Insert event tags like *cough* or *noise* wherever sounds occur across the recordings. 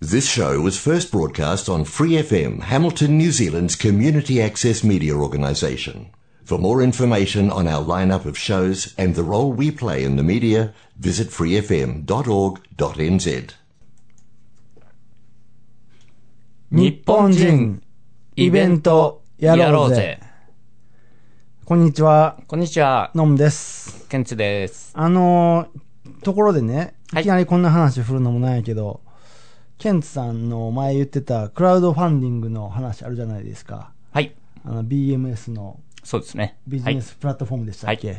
This show was first broadcast on Free FM, Hamilton, New Zealand's community access media organisation. For more information on our lineup of shows and the role we play in the media, visit freefm.org.nz. 日本人イベントやろうぜ。こんにちは、こんにちは。ノムです。ケンツです。あのー、ところでね、はいいきなりこんな話振るのもないけど、 ケンツさんの前言ってたクラウドファンディングの話あるじゃないですか。はい。あの BMS のそうですね。ビジネスプラットフォームでしたっけ、は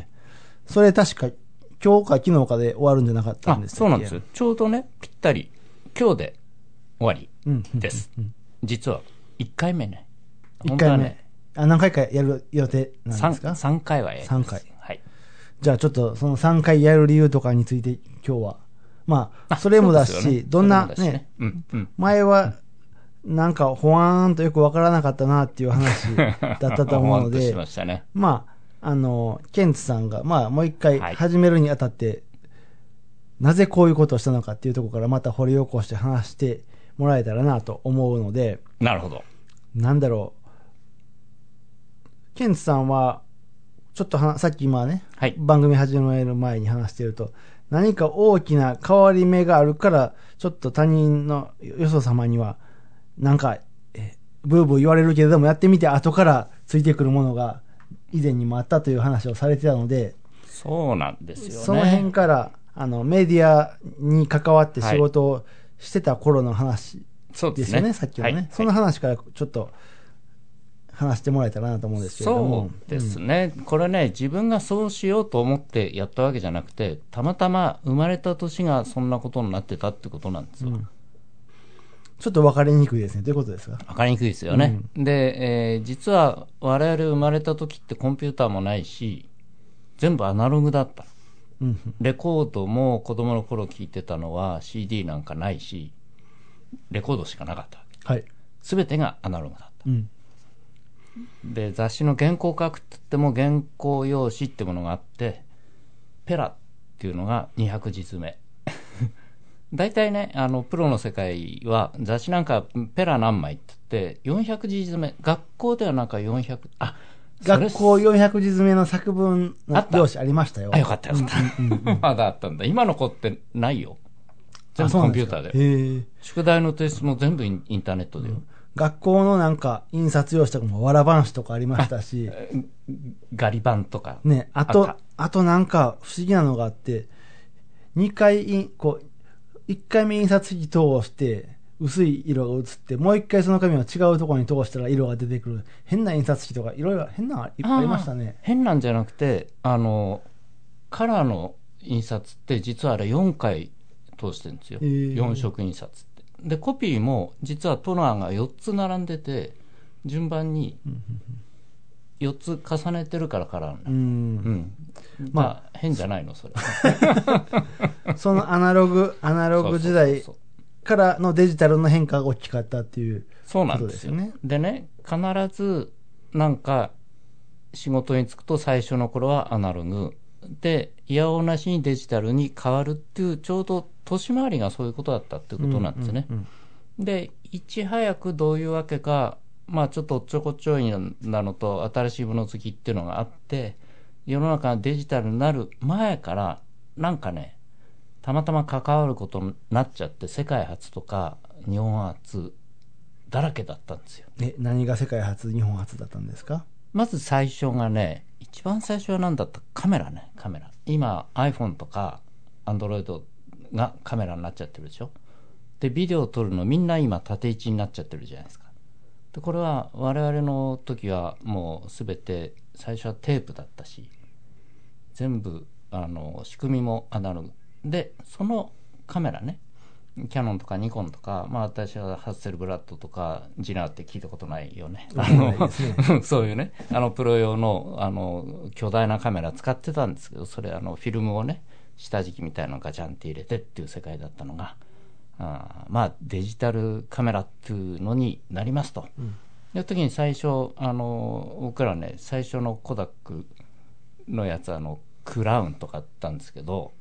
それ確か今日か昨日かで終わるんじゃなかったんあで、すそうなんですよ。ちょうどね、ぴったり、今日で終わりうんうんです。実は、1回目ね。1回目、あ、何回かやる予定なんですか？3, 3回はやります。三回はい。じゃあちょっとその3回やる理由とかについて今日は。まあ、あそれもだし、ねどんなそれもだしね、うん、うん。前は、なんか、ほわーんとよくわからなかったなっていう話 *laughs* だったと思うのでま、ね。まあ、あの、ケンツさんが、まあ、もう一回はい始めるにあたって、なぜこういうことをしたのかっていうところからまた掘り起こして話してもらえたらなと思うので、なるほど。なんだろう。ケンツさんは、ちょっとはさっき今ね、はい番組始める前に話してると、何か大きな変わり目があるから、ちょっと他人のよそ様には、なんか、えブーブー言われるけれども、やってみて後からついてくるものが以前にもあったという話をされてたので、そうなんですよね。その辺から、あの、メディアに関わって仕事をしてた頃の話そうですね。ですよね、さっきのね。はいその話からちょっと話してもらえたらなと思うんですけれども。そうですね、これね、自分がそうしようと思ってやったわけじゃなくて、たまたま生まれた年がそんなことになってたってことなんですよ。ちょっと分かりにくいですね。どういうことですか？わかりにくいですよね。で、えー実は我々生まれた時ってコンピューターもないし、全部アナログだった。うん。レコードも子供の頃聞いてたのは CD なんかないし、レコードしかなかった。はい。すべてがアナログだっうん。た。で、雑誌の原稿書くって言っても原稿用紙ってものがあって、ペラっていうのが200字詰め。*laughs* 大体ね、あの、プロの世界は雑誌なんかペラ何枚って言って、400字詰め。学校ではなんか400、あ、学校400字詰めの作文のあった用紙ありましたよ。あ、よかったよかった。*laughs* まだあったんだ。今の子ってないよ。全部コンピューターで。へえ。宿題の提出も全部インターネットでよ。学校のなんか印刷用紙とかもわらばんしとかありましたし、ガリ版とか。ね、あとた、あとなんか不思議なのがあって、2回印、こう、1回目印刷機通して、薄い色が映って、もう1回その紙を違うところに通したら色が出てくる。変な印刷機とか、いろいろ変なのいっぱいありましたね。変なんじゃなくて、あの、カラーの印刷って実はあれ4回通してるんですよ。へー4色印刷って。で、コピーも実はトナーが4つ並んでて、順番に4つ重ねてるからカラーになう。んん。まあ、変じゃないの、それ。*laughs* そのアナログ、アナログ時代からのデジタルの変化が大きかったっていう。そうなんですよ。ことですよねでね、必ず、なんか、仕事に就くと最初の頃はアナログ。で、いやおうなしにデジタルに変わるっていう、ちょうど年回りがそういうことだったっていうことなんですね。うんうんで、いち早くどういうわけか、まあちょっとおっちょこちょいなのと、新しいもの好きっていうのがあって、世の中がデジタルになる前から、なんかね、たまたま関わることになっちゃって、世界初とか日本初だらけだったんですよ。え、何が世界初、日本初だったんですか？まず最初がね、一番最初は何だった？カメラね、カメラ。今 iPhone とか Android がカメラになっちゃってるでしょ？で、ビデオを撮るのみんな今縦位置になっちゃってるじゃないですか。で、これは我々の時はもう全て最初はテープだったし、全部あの仕組みもアナログ。で、そのカメラね、キャノンとかニコンとか、まあ私はハッセルブラッドとかジナーって聞いたことないよね。*laughs* あの *laughs* そういうね、あのプロ用のあの巨大なカメラ使ってたんですけど、それあのフィルムをね、下敷きみたいなのガチャンって入れてっていう世界だったのが、あーまあデジタルカメラっていうのになりますと。いう時に最初、あの僕らね、最初のコダックのやつあのクラウンとかあったんですけど、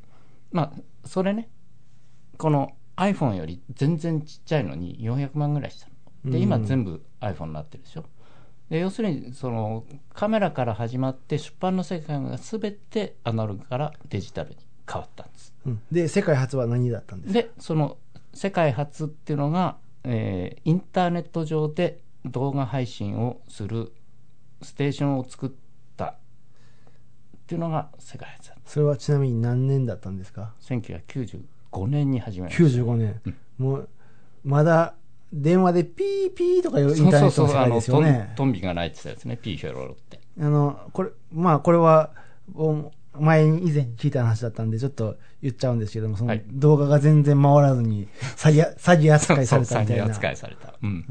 まあそれね、この iPhone より全然ちっちゃいのに400万ぐらいしたの。でうん。今全部 iPhone になってるでしょ。で要するにそのカメラから始まって出版の世界が全てアナログからデジタルに変わったんです。うん。で、世界初は何だったんですか？でその世界初っていうのが、えーインターネット上で動画配信をするステーションを作ったっていうのが世界初だそれはちなみに何年だったんですか？1995年に始めました。95年、もうまだ電話でピーピーとかインターネットの世界ですよあのトンねトンビが鳴いてたやつね。ピーヒョロロって。あのこれまあこれはお前に以前聞いた話だったんでちょっと言っちゃうんですけどもそのはい。動画が全然回らずに詐欺詐欺扱いされたみたいそうな扱いされた、うん。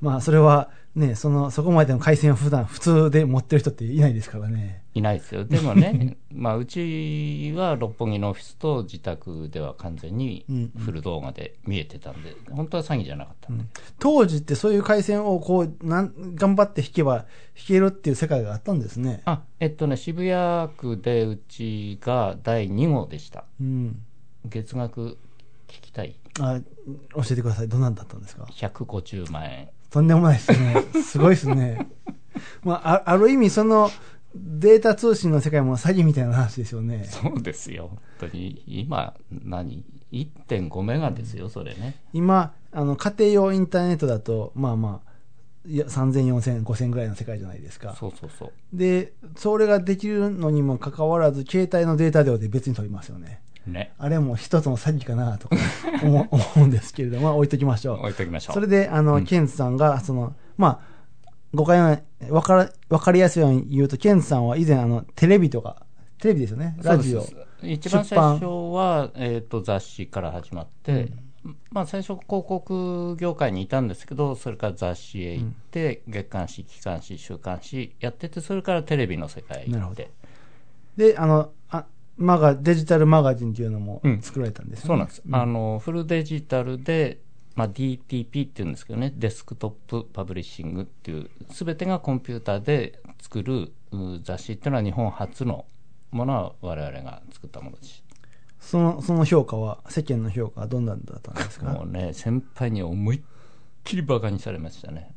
まあそれはねそのそこまでの回線を普段普通で持ってる人っていないですからね。いないですよ。でもね *laughs* まあうちは六本木のオフィスと自宅では完全にフル動画で見えてたんで、本当は詐欺じゃなかったんで、当時ってそういう回線をこうなん頑張って引けば引けるっていう世界があったんですね。あえっとね渋谷区でうちが第2号でした。うん。月額聞きたい。あ教えてください。どんなんだったんですか？150万円とんでもないですね。*laughs* すごいですね。まあ、あある意味、その、データ通信の世界も詐欺みたいな話ですよね。そうですよ本当に今何？1.5メガですよそれね今、あの、家庭用インターネットだと、まあまあ、いや3000、4000、5000ぐらいの世界じゃないですか。そうそうそうで、それができるのにもかかわらず、携帯のデータ量で別に取りますよね。ね。あれも一つの詐欺かなとか *laughs* 思う思うんですけれども、まあ置いときましょう。置いときましょう。それで、あの、うん。ケンツさんが、その、まあ、誤解のわから、わかりやすいように言うと、ケンツさんは以前、あの、テレビとか、テレビですよね、ラジオ。一番最初は、えー、と雑誌から始まって、まあ、最初広告業界にいたんですけどそれから雑誌へ行って、月刊誌機関誌週刊誌やっててそれからテレビの世界へなるほど。行ってで、あの、あマガ、デジタルマガジンっていうのもうん。作られたんですよね。そうなんです、あのフルデジタルで、まあ、DTP っていうんですけどねデスクトップパブリッシングっていう全てがコンピューターで作るう雑誌っていうのは日本初のものは我々が作ったものです。その、その評価は、世間の評価はどんなんだったんですか？もうね、先輩に思いっきりバカにされましたね。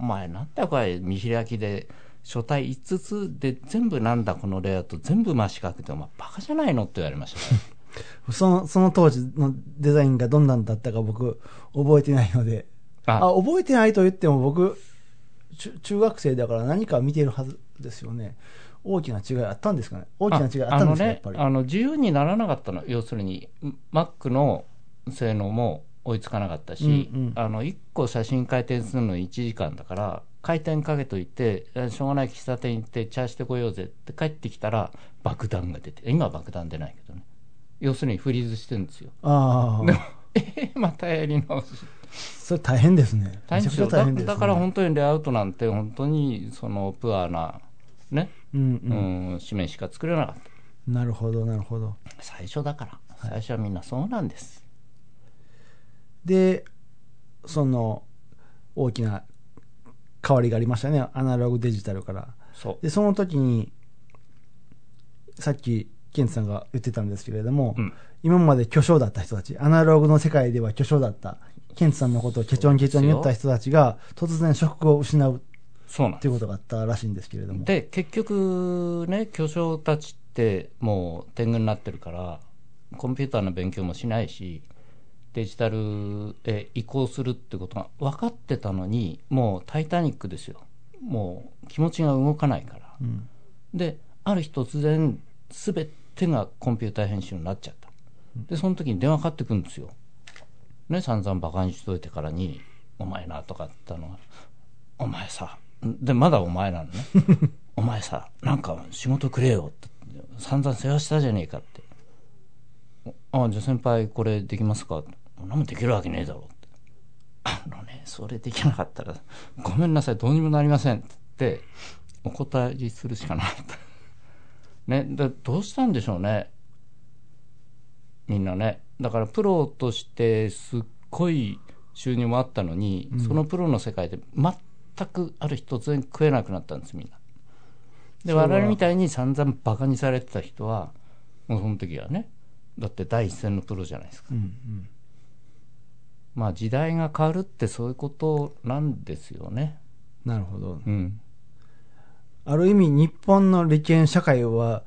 お前なんだこれ、見開きで、書体5つで全部なんだこのレイアウト、全部真四角で、お前バカじゃないのって言われましたね。*laughs* その、その当時のデザインがどんなんだったか僕、覚えてないので。ああ覚えてないと言っても僕、中中学生だから何か見てるはずですよね。大きな違いあったんですかね大きな違いあったんですか、やっぱり。あの自由にならなかったの。要するに、Mac の性能も追いつかなかったし、うんうんあの1個写真回転するのに1時間だから、回転かけといて、えしょうがない喫茶店行って、チャーしてこようぜって帰ってきたら、爆弾が出て、今は爆弾出ないけどね。要するにフリーズしてるんですよ。ああ、*laughs* えーまたやり直し。それ大変ですね。大変ですよね。だだから本当にレイアウトなんて、本当にそのプアな、ね、うんううんん、紙面しか作れなかった。なるほど、なるほど。最初だから、最初はみんなそうなんです。で、その、大きな変わりがありましたね。アナログデジタルから。そう。で、その時に、さっき、ケンツさんが言ってたんですけれども、うん今まで巨匠だった人たち、アナログの世界では巨匠だった、ケンツさんのことをケチョンケチョンに言った人たちが、突然職を失うそうなんでっていうことがあったらしいんですけれども。す。で、結局ね、巨匠たちってもう天狗になってるから、コンピューターの勉強もしないし、デジタルへ移行するってことが分かってたのに、もうタイタニックですよ。もう気持ちが動かないから。うんで、ある日突然、すべてがコンピューター編集になっちゃった。で、その時に電話かかってくるんですよ。ね、散々バカにしといてからに、お前なとかって言ったのが、お前さ、で、まだお前なのね。*laughs* お前さ、なんか仕事くれよって、散々世話したじゃねえかって。あ、じゃあ先輩これできますかそんなもんできるわけねえだろって。あのね、それできなかったら、ごめんなさい、どうにもなりませんって言って、お答えするしかなかった。ね、でどうしたんでしょうね。みんなね。だからプロとしてすっごい収入もあったのに、そのプロの世界で全くある日突然食えなくなったんです、みんな。で、我々みたいに散々バカにされてた人は、もうその時はね、だって第一線のプロじゃないですか。うんうんまあ時代が変わるってそういうことなんですよね。なるほど。うん。ある意味、日本の利権社会は、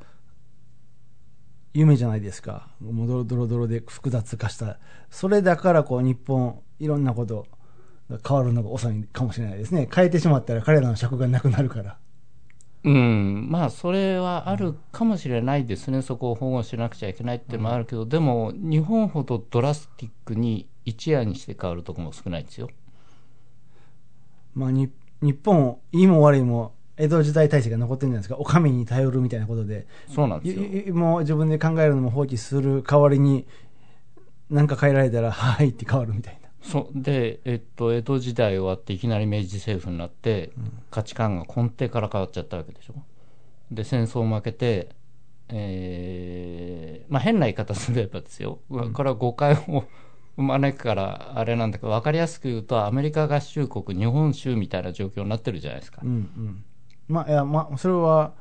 夢じゃないですか。もうドロドロドロで複雑化した。それだから、こう、日本、いろんなことが変わるのが遅いかもしれないですね。変えてしまったら彼らの職がなくなるから。うん、まあそれはあるかもしれないですね、そこを保護しなくちゃいけないっていうのもあるけど、でも日本ほどドラスティックに一夜にして変わるところも少ないですよ。まあ、に日本、いいも悪いも、江戸時代体制が残ってるんじゃないですか。お上に頼るみたいなことで。そうなんですよ。もう自分で考えるのも放棄する代わりに、なんか変えられたら、はいって変わるみたいな。そうで、えっと、江戸時代終わっていきなり明治政府になって、価値観が根底から変わっちゃったわけでしょ。で、戦争負けて、えーまあ変な言い方すればですよ、これは誤解を招くからあれなんだけど、分かりやすく言うと、アメリカ合衆国、日本州みたいな状況になってるじゃないですかうん。うん。まあ、いや、まあ、それは、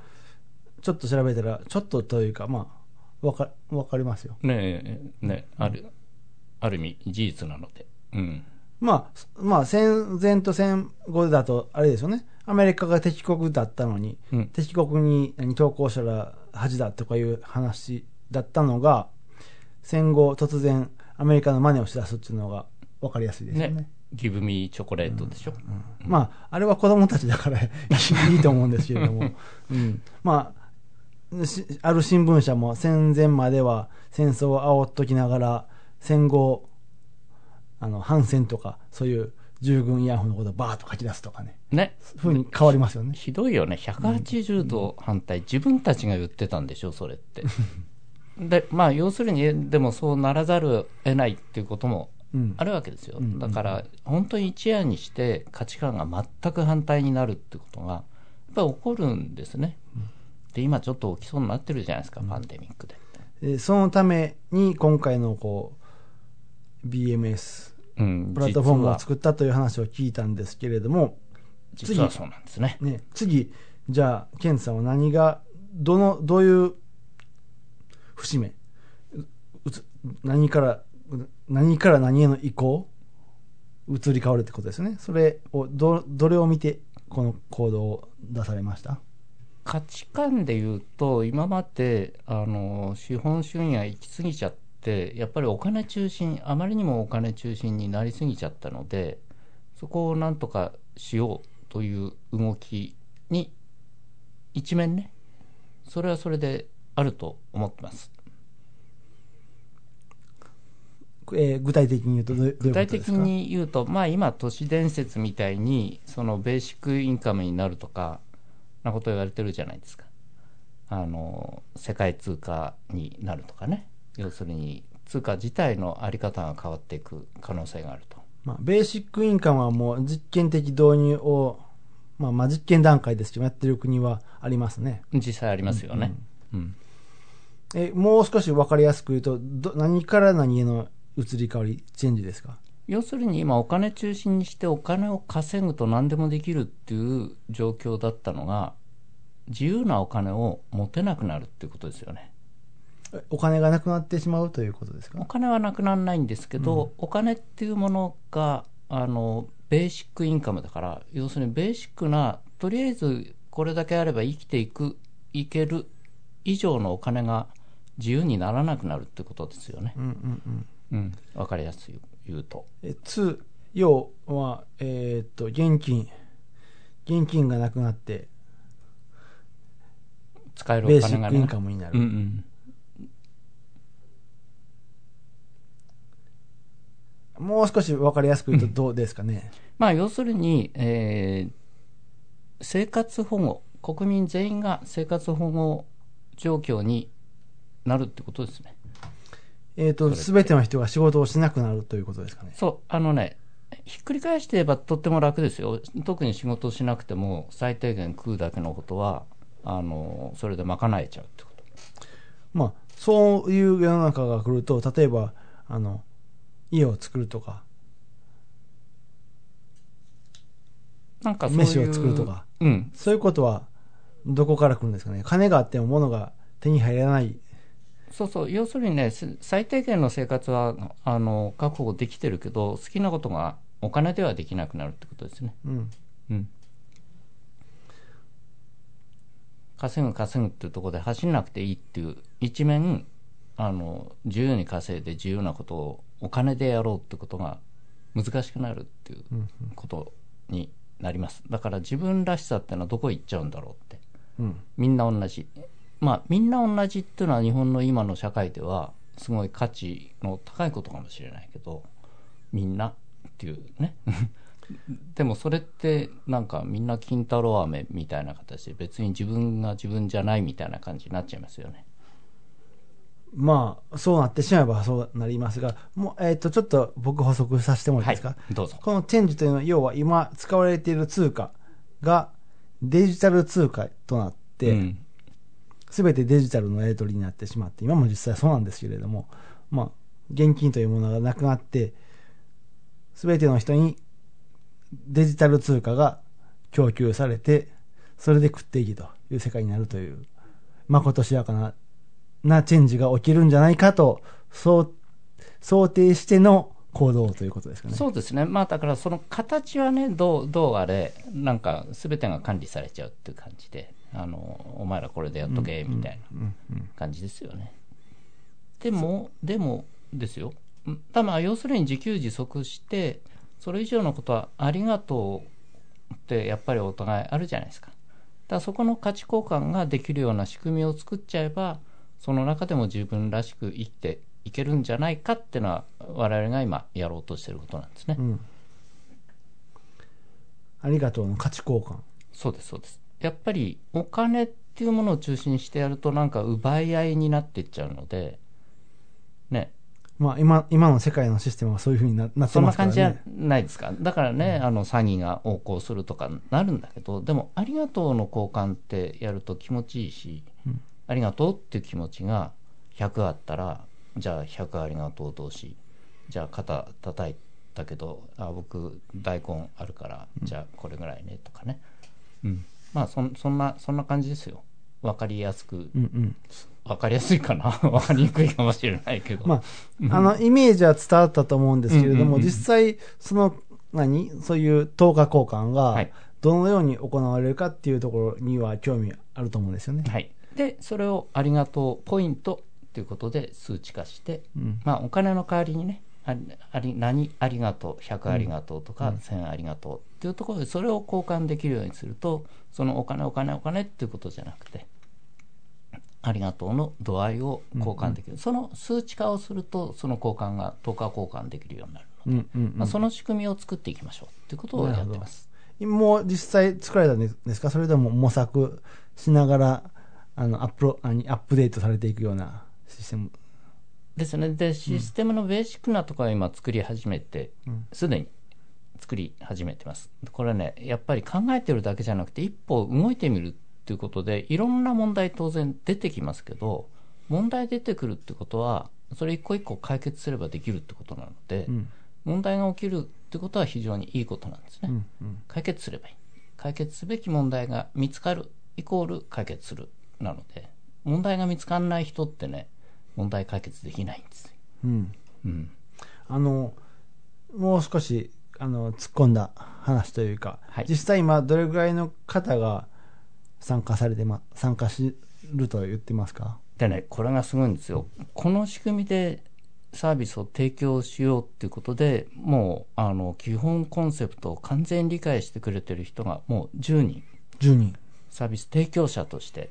ちょっと調べたら、ちょっとというか、まあ、わか、わかりますよ。ねえ、ねある、ある意味事実なので。うん。まあ、まあ、戦前と戦後だと、あれですよね。アメリカが敵国だったのに、うん敵国に何投降したら恥だとかいう話だったのが、戦後突然アメリカの真似をしだすっていうのが分かりやすいですよね。ね。ギブミーチョコレートでしょ。まあ、あれは子供たちだから *laughs* いいと思うんですけれども、*laughs* うん、まあ、しある新聞社も戦前までは戦争を煽っときながら、戦後、あの、反戦とか、そういう従軍慰安婦のことをバーッと書き出すとかね、ね。ふうに変わりますよね。ひどいよね。180度反対。自分たちが言ってたんでしょ、それって。で、まあ、要するに、でもそうならざるを得ないっていうこともうんあるわけですよ。うんだから、本当に一夜にして価値観が全く反対になるってことが、やっぱり起こるんですね。で、今ちょっと起きそうになってるじゃないですか、パンデミックで。でそのために今回のこう、BMS、うん、プラットフォームを作ったという話を聞いたんですけれども、実はそうなんですね。ね、次、じゃあ、ケンさんは何が、どの、どういう節目、何から、う何から何への移行？移り変わるってことですね。それを、ど、どれを見て、この行動を出されました？価値観で言うと今まであの資本主義が行き過ぎちゃってやっぱりお金中心あまりにもお金中心になりすぎちゃったのでそこをなんとかしようという動きに一面ねそれはそれであると思ってます。えー具体的に言うと具体的に言うと、まあ、今都市伝説みたいにそのベーシックインカムになるとかなこと言われてるじゃないですか。あの世界通貨になるとかね要するに通貨自体の在り方が変わっていく可能性があると。まあ、ベーシックインカムはもう実験的導入を、まあ、まあ実験段階ですけど、やってる国はありますね。実際ありますよね、うん。え、もう少し分かりやすく言うと、ど何から何への移り変わり、チェンジですか？要するに今お金中心にしてお金を稼ぐと何でもできるっていう状況だったのが自由なお金を持てなくなるっていうことですよね。えお金がなくなってしまうということですか？お金はなくならないんですけど、お金っていうものがあのベーシックインカムだから要するにベーシックなとりあえずこれだけあれば生きていくいける以上のお金が自由にならなくなるってことですよね。うんうんうん。うん。わかりやすい言うと。え、2、要は、えーっと、現金。現金がなくなって、使えるベお金がね。ーシックインカムになる。うんうんもう少し分かりやすく言うとどうですかね？まあ要するに、えー生活保護国民全員が生活保護状況になるってことですね。えーっと、すべて。の人が仕事をしなくなるということですかね？そう。あのねひっくり返して言えばとっても楽ですよ。特に仕事をしなくても最低限食うだけのことはあのそれで賄えちゃうってこと。まあ、そういう世の中が来ると、例えば、あの、家を作るとか、なんかそういう飯を作るとか、うん。そういうことは、どこから来るんですかね。金があっても物が手に入らない。そうそう。要するにねす最低限の生活はあの確保できてるけど好きなことがお金ではできなくなるってことですね。うん。うん。稼ぐ稼ぐっていうところで走んなくていいっていう一面あの自由に稼いで自由なことをお金でやろうってことが難しくなるっていううん。ことになります。だから自分らしさってのはどこ行っちゃうんだろうって。うん。みんな同じ。まあみんな同じっていうのは日本の今の社会ではすごい価値の高いことかもしれないけどみんなっていうね。*laughs* でもそれってなんかみんな金太郎飴みたいな形で別に自分が自分じゃないみたいな感じになっちゃいますよねまあ、そうなってしまえばそうなりますが、もう、えっ、と、ちょっと僕補足させてもらっていいですか、どうぞ。このチェンジというのは、要は今使われている通貨がデジタル通貨となって、うん。すべてデジタルのやり取りになってしまって、今も実際そうなんですけれども、まあ、現金というものがなくなって、すべての人にデジタル通貨が供給されて、それで食っていきという世界になるという、まことしやかな、なチェンジが起きるんじゃないかと、そう、想定しての行動ということですかね。そうですねまあだからその形はねどうどうあれなんか全てが管理されちゃうっていう感じであのお前らこれでやっとけみたいな感じですよね。でも、でもですよ。うんだまあ要するに自給自足して、それ以上のことはありがとうってやっぱりお互いあるじゃないですか。だからそこの価値交換ができるような仕組みを作っちゃえば、その中でも自分らしく生きていけるんじゃないかっていうのは我々が今やろうとしてることなんですね。うん。ありがとうの価値交換。そうですそうですやっぱりお金っていうものを中心にしてやるとなんか奪い合いになっていっちゃうのでねまあ今、今の世界のシステムはそういうふうにななってそんますからな感じじゃね。ないですかだからね、あの詐欺が横行するとかなるんだけどでも「ありがとう」の交換ってやると気持ちいいし「うんありがとう」っていう気持ちが100あったらじゃあ100ありがとう同士じゃあ肩叩いたけどあ僕大根あるからじゃあこれぐらいねとかね、うん、まあそんそんなそんな感じですよ。分かりやすく。うんうん。分かりやすいかな？*laughs* 分かりにくいかもしれないけど、まあ、あの、イメージは伝わったと思うんですけれども、実際、その、何？そういう等価交換がはい、どのように行われるかっていうところには興味あると思うんですよね。はい、でそれをありがとうポイントということで数値化して、うん。まあ、お金の代わりにねあり何ありがとう100ありがとうとか、うん。1000ありがとうっていうところでそれを交換できるようにするとそのお金お金お金っていうことじゃなくてありがとうの度合いを交換できる、その数値化をするとその交換が10日交換できるようになるので、うんうんうん。まあ、その仕組みを作っていきましょうっていうことをやってます。もう実際作られたんですか？それとも模索しながら、あの、アップロ、何アップデートされていくようなシステム。ですね。でシステムのベーシックなところは今作り始めてうん。すでに作り始めてます。これねやっぱり考えてるだけじゃなくて一歩動いてみるっていうことでいろんな問題当然出てきますけど問題出てくるってことはそれ一個一個解決すればできるってことなので、うん。問題が起きるってことは非常にいいことなんですね、うんうん。解決すればいい。解決すべき問題が見つかるイコール解決するなので問題が見つかんない人ってね問題解決できないんですようん。うんあの、もう少し、あの、突っ込んだ話というか、はい実際今どれぐらいの方が参加されてま、参加しると言ってますか？でねこれがすごいんですよこの仕組みでサービスを提供しようっていうことでもうあの基本コンセプトを完全に理解してくれてる人がもう10人 ?10 人。サービス提供者として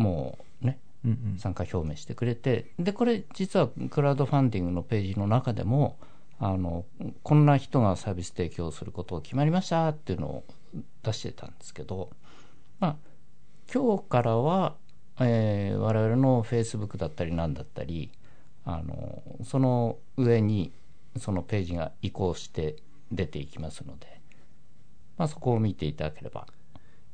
もうねうんうん。参加表明してくれてでこれ実はクラウドファンディングのページの中でもあのこんな人がサービス提供することを決まりましたっていうのを出してたんですけどまあ今日からは、えー我々のフェイスブックだったり何だったりあのその上にそのページが移行して出ていきますので、まあ、そこを見ていただければ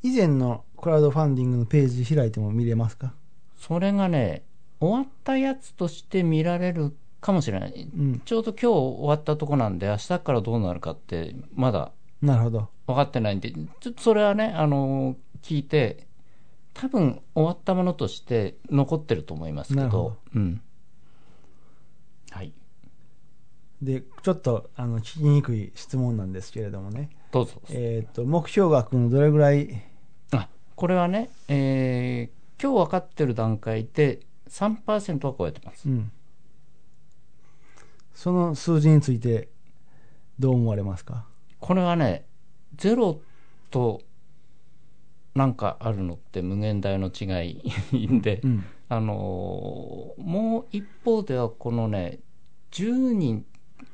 以前のクラウドファンディングのページ開いても見れますか？それがね、終わったやつとして見られるかもしれない。うん、ちょうど今日終わったとこなんで、明日からどうなるかって、まだ。なるほど。分かってないんで、ちょっとそれはね、あの聞いて、多分終わったものとして残ってると思いますけど。どうん。はい。で、ちょっと、あの、聞きにくい質問なんですけれどもね。どうぞ。えっ、ー、と、目標額のどれぐらいこれはね、えー今日分かってる段階で3%は超えてます。うん。その数字について、どう思われますか？これはね、ゼロとなんかあるのって無限大の違い *laughs* で、うん。あのーもう一方ではこのね10人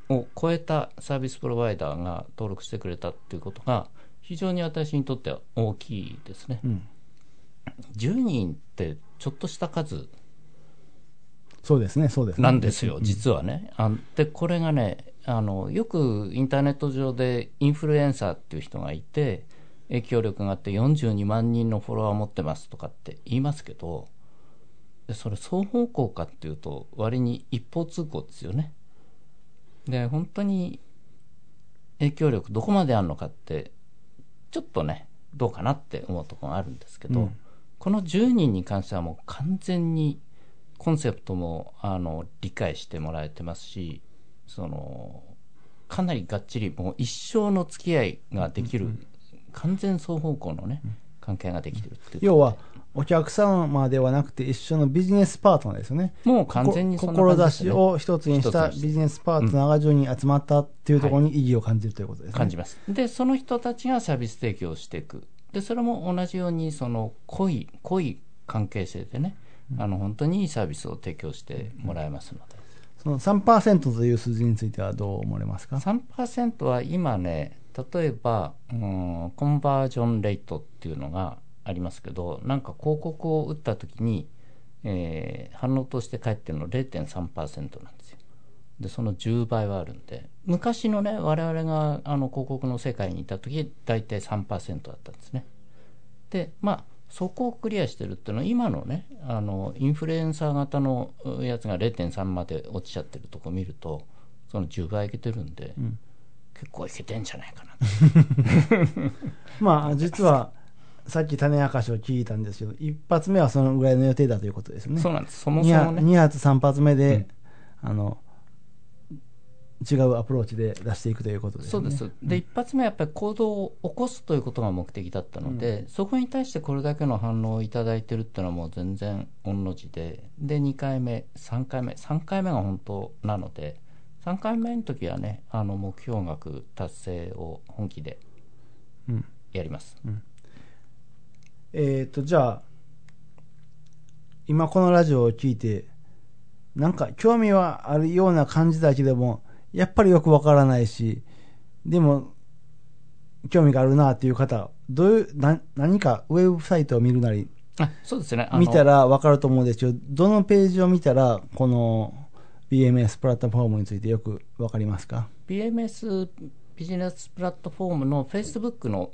を超えたサービスプロバイダーが登録してくれたっていうことが非常に私にとっては大きいですねうん。10人ってちょっとした数そうですね、そうですね。なんですよ、うん実はね。あで、これがねあの、よくインターネット上でインフルエンサーっていう人がいて、影響力があって42万人のフォロワーを持ってますとかって言いますけど、でそれ双方向かっていうと、割に一方通行ですよね。で、本当に影響力どこまであるのかって、ちょっとね、どうかなって思うところがあるんですけど、うん。この10人に関してはもう完全にコンセプトもあの理解してもらえてますしそのかなりがっちりもう一生の付き合いができる、完全双方向のね、関係ができてるっていう要は、お客様ではなくて一緒のビジネスパートナーですよね。もう完全にそんな感じです志ねを一つにしたビジネスパートナーが10人集まったっていうところに意義を感じるということですね。感じます。でその人たちがサービス提供をしていく。でそれも同じようにその濃い濃い関係性でね、あの本当にいいサービスを提供してもらえますので、その3%という数字についてはどう思われますか？3%は今ね例えば、うん、コンバージョンレートっていうのがありますけどなんか広告を打った時に、えー反応として返ってるの0.3%なんですよ。でその10倍はあるんで昔のね我々があの広告の世界にいた時大体3%だったんですね。でまあそこをクリアしてるっていうのは今のねあのインフルエンサー型のやつが0.3まで落ちちゃってるとこ見るとその10倍いけてるんで、ん。結構いけてんじゃないかな。*laughs* *laughs* まあ、実は、さっき種明かしを聞いたんですけど、一発目はそのぐらいの予定だということですよね。そうなんです。そもそ2もね。発、二発3発目で、あの、違うアプローチで出していくということですね。そうです、で一発目はやっぱり行動を起こすということが目的だったので、そこに対してこれだけの反応をいただいてるっていうのはもう全然御の字で。で2回目3回目3回目が本当なので3回目の時はねあの目標額達成を本気でうん。やります、えっ、と、じゃあ、今このラジオを聞いて、なんか興味はあるような感じだけども、やっぱりよくわからないし、でも、興味があるなっていう方、どういう、な、何かウェブサイトを見るなり、あそうですね。見たらわかると思うんですけど、どのページを見たら、この BMS プラットフォームについてよくわかりますか？BMS ビジネスプラットフォームの Facebook の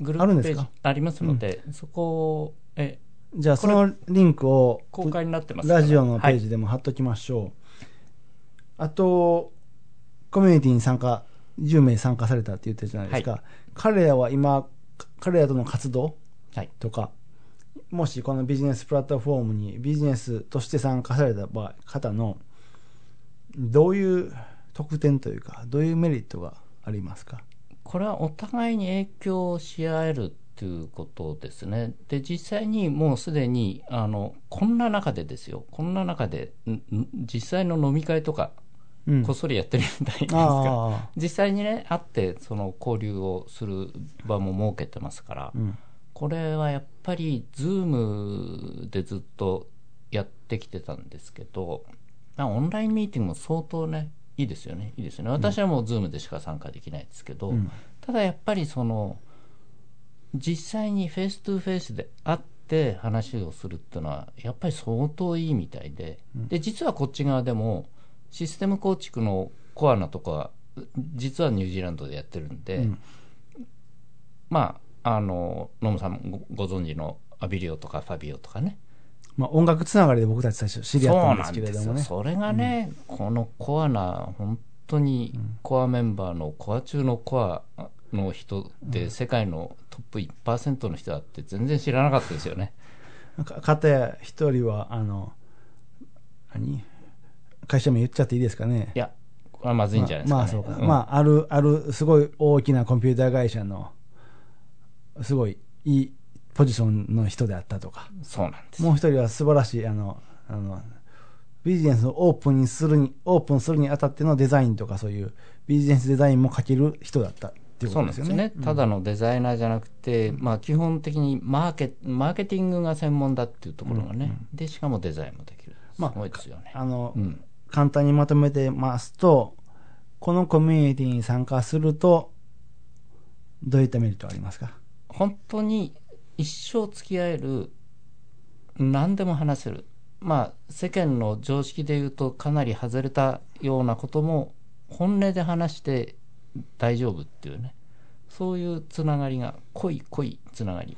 グループページありますので、そこをえじゃあそのリンクを公開になってますラジオのペーはいジでも貼っときましょう。あと、コミュニティに参加、10名参加されたって言ってるじゃないですか。彼らは今、彼らとの活動はい。とか、もしこのビジネスプラットフォームにビジネスとして参加された方の、どういう特典というか、どういうメリットがありますか？これはお互いに影響し合えるっていうことですね。で、実際にもうすでに、あの、こんな中でですよ、こんな中で、実際の飲み会とか、うんこっそりやってるみたいですか、実際にね、会って、その交流をする場も設けてますから、うん。これはやっぱり、 Zoomでずっとやってきてたんですけど、まあオンラインミーティングも相当ね、いいですよね、いいですよね。私はもう Zoomでしか参加できないですけど、うんただやっぱりその、実際に face to face で会って話をするっていうのは、やっぱり相当いいみたいで、で、実はこっち側でも、システム構築のコアなとこは、実はニュージーランドでやってるんで、うんまあ、あの、ノムさんもごご存知のアビリオとかファビオとかね。まあ音楽つながりで僕たち最初知り合ったんですけれどもね。それがね、このコアな、本当にコアメンバーのコア中のコアの人で、世界のトップ1%の人だって全然知らなかったですよね。か、かたや一人は、あの、何？会社名言っちゃっていいですかねい。や、これはまずいんじゃないですか、ねまあそうか。んまあ、ある、ある、すごい大きなコンピューター会社の、すごいいいポジションの人であったとか。そうなんです。もう一人は素晴らしい、あの、あの、ビジネスをオープンにするに、オープンするにあたってのデザインとかそういうビジネスデザインも書ける人だったっていうことでよね。ね、ただのデザイナーじゃなくて、まあ、基本的にマーケマーケティングが専門だっていうところがね、でしかもデザインもできる、すまあごいですよね。あの、うん簡単にまとめてますと、このコミュニティに参加すると、どういったメリットがありますか？本当に一生付き合える何でも話せる。まあ世間の常識で言うとかなり外れたようなことも本音で話して大丈夫っていうね。そういうつながりが濃い濃いつながり。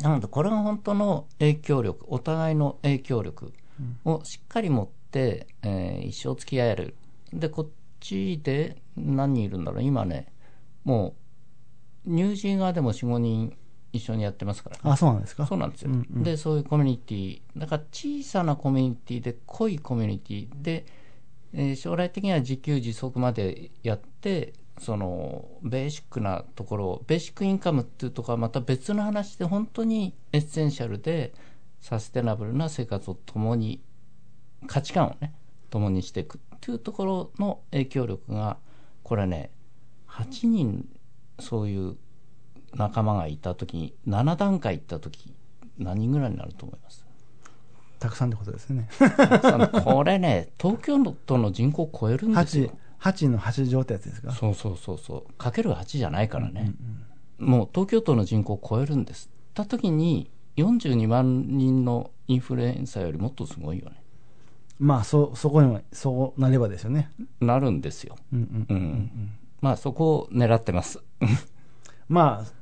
なのでこれが本当の影響力お互いの影響力をしっかり持って、えー一生付き合える。でこっちで何人いるんだろう。今ねもうニュージー側でも45人一緒にやってますから、ね、あ、そうなんですか？そうなんですよ、うんうん。でそういうコミュニティ。だから小さなコミュニティで濃いコミュニティで、えー将来的には自給自足までやってそのベーシックなところをベーシックインカムっていうところはまた別の話で本当にエッセンシャルでサステナブルな生活を共に価値観をね共にしていくっていうところの影響力がこれね8人そういう仲間がいた時に7段階行った時何人ぐらいになると思います？たくさんってことですね。これね東京都の人口を超えるんです8よ、8の8乗ってやつですか？そうそうそうそう。かける8じゃないからね、もう東京都の人口を超えるんです。った時に42万人のインフルエンサーよりもっとすごいよね。まあ、そ、そこにも、そうなればですよね。なるんですよ。うんうん。うん、まあそこを狙ってます。まあ、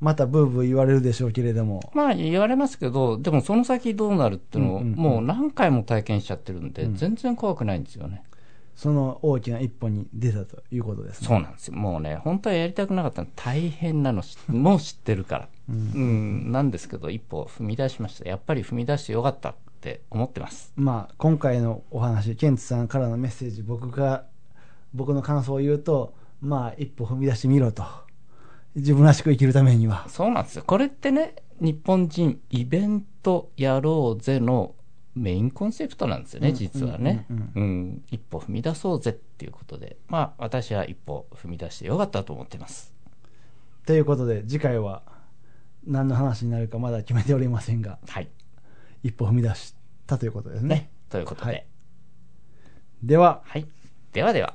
またブーブー言われるでしょうけれども、まあ言われますけどでもその先どうなるっていうのをうんうんうん。もう何回も体験しちゃってるんで、全然怖くないんですよね。その大きな一歩に出たということですね。そうなんですよ。もうね本当はやりたくなかったの。大変なのし *laughs* もう知ってるから。うん、なんですけど一歩踏み出しました。やっぱり踏み出してよかったって思ってます。まあ、今回のお話、ケンツさんからのメッセージ、僕が、僕の感想を言うと、まあ、一歩踏み出してみろと。自分らしく生きるためには。そうなんですよ。これってね日本人イベントやろうぜのメインコンセプトなんですよね、実はね、一歩踏み出そうぜっていうことで。まあ私は一歩踏み出してよかったと思ってます。ということで、次回は何の話になるかまだ決めておりませんが、はい。一歩踏み出したということですね。ね。ということで、はい。では、はい。ではでは。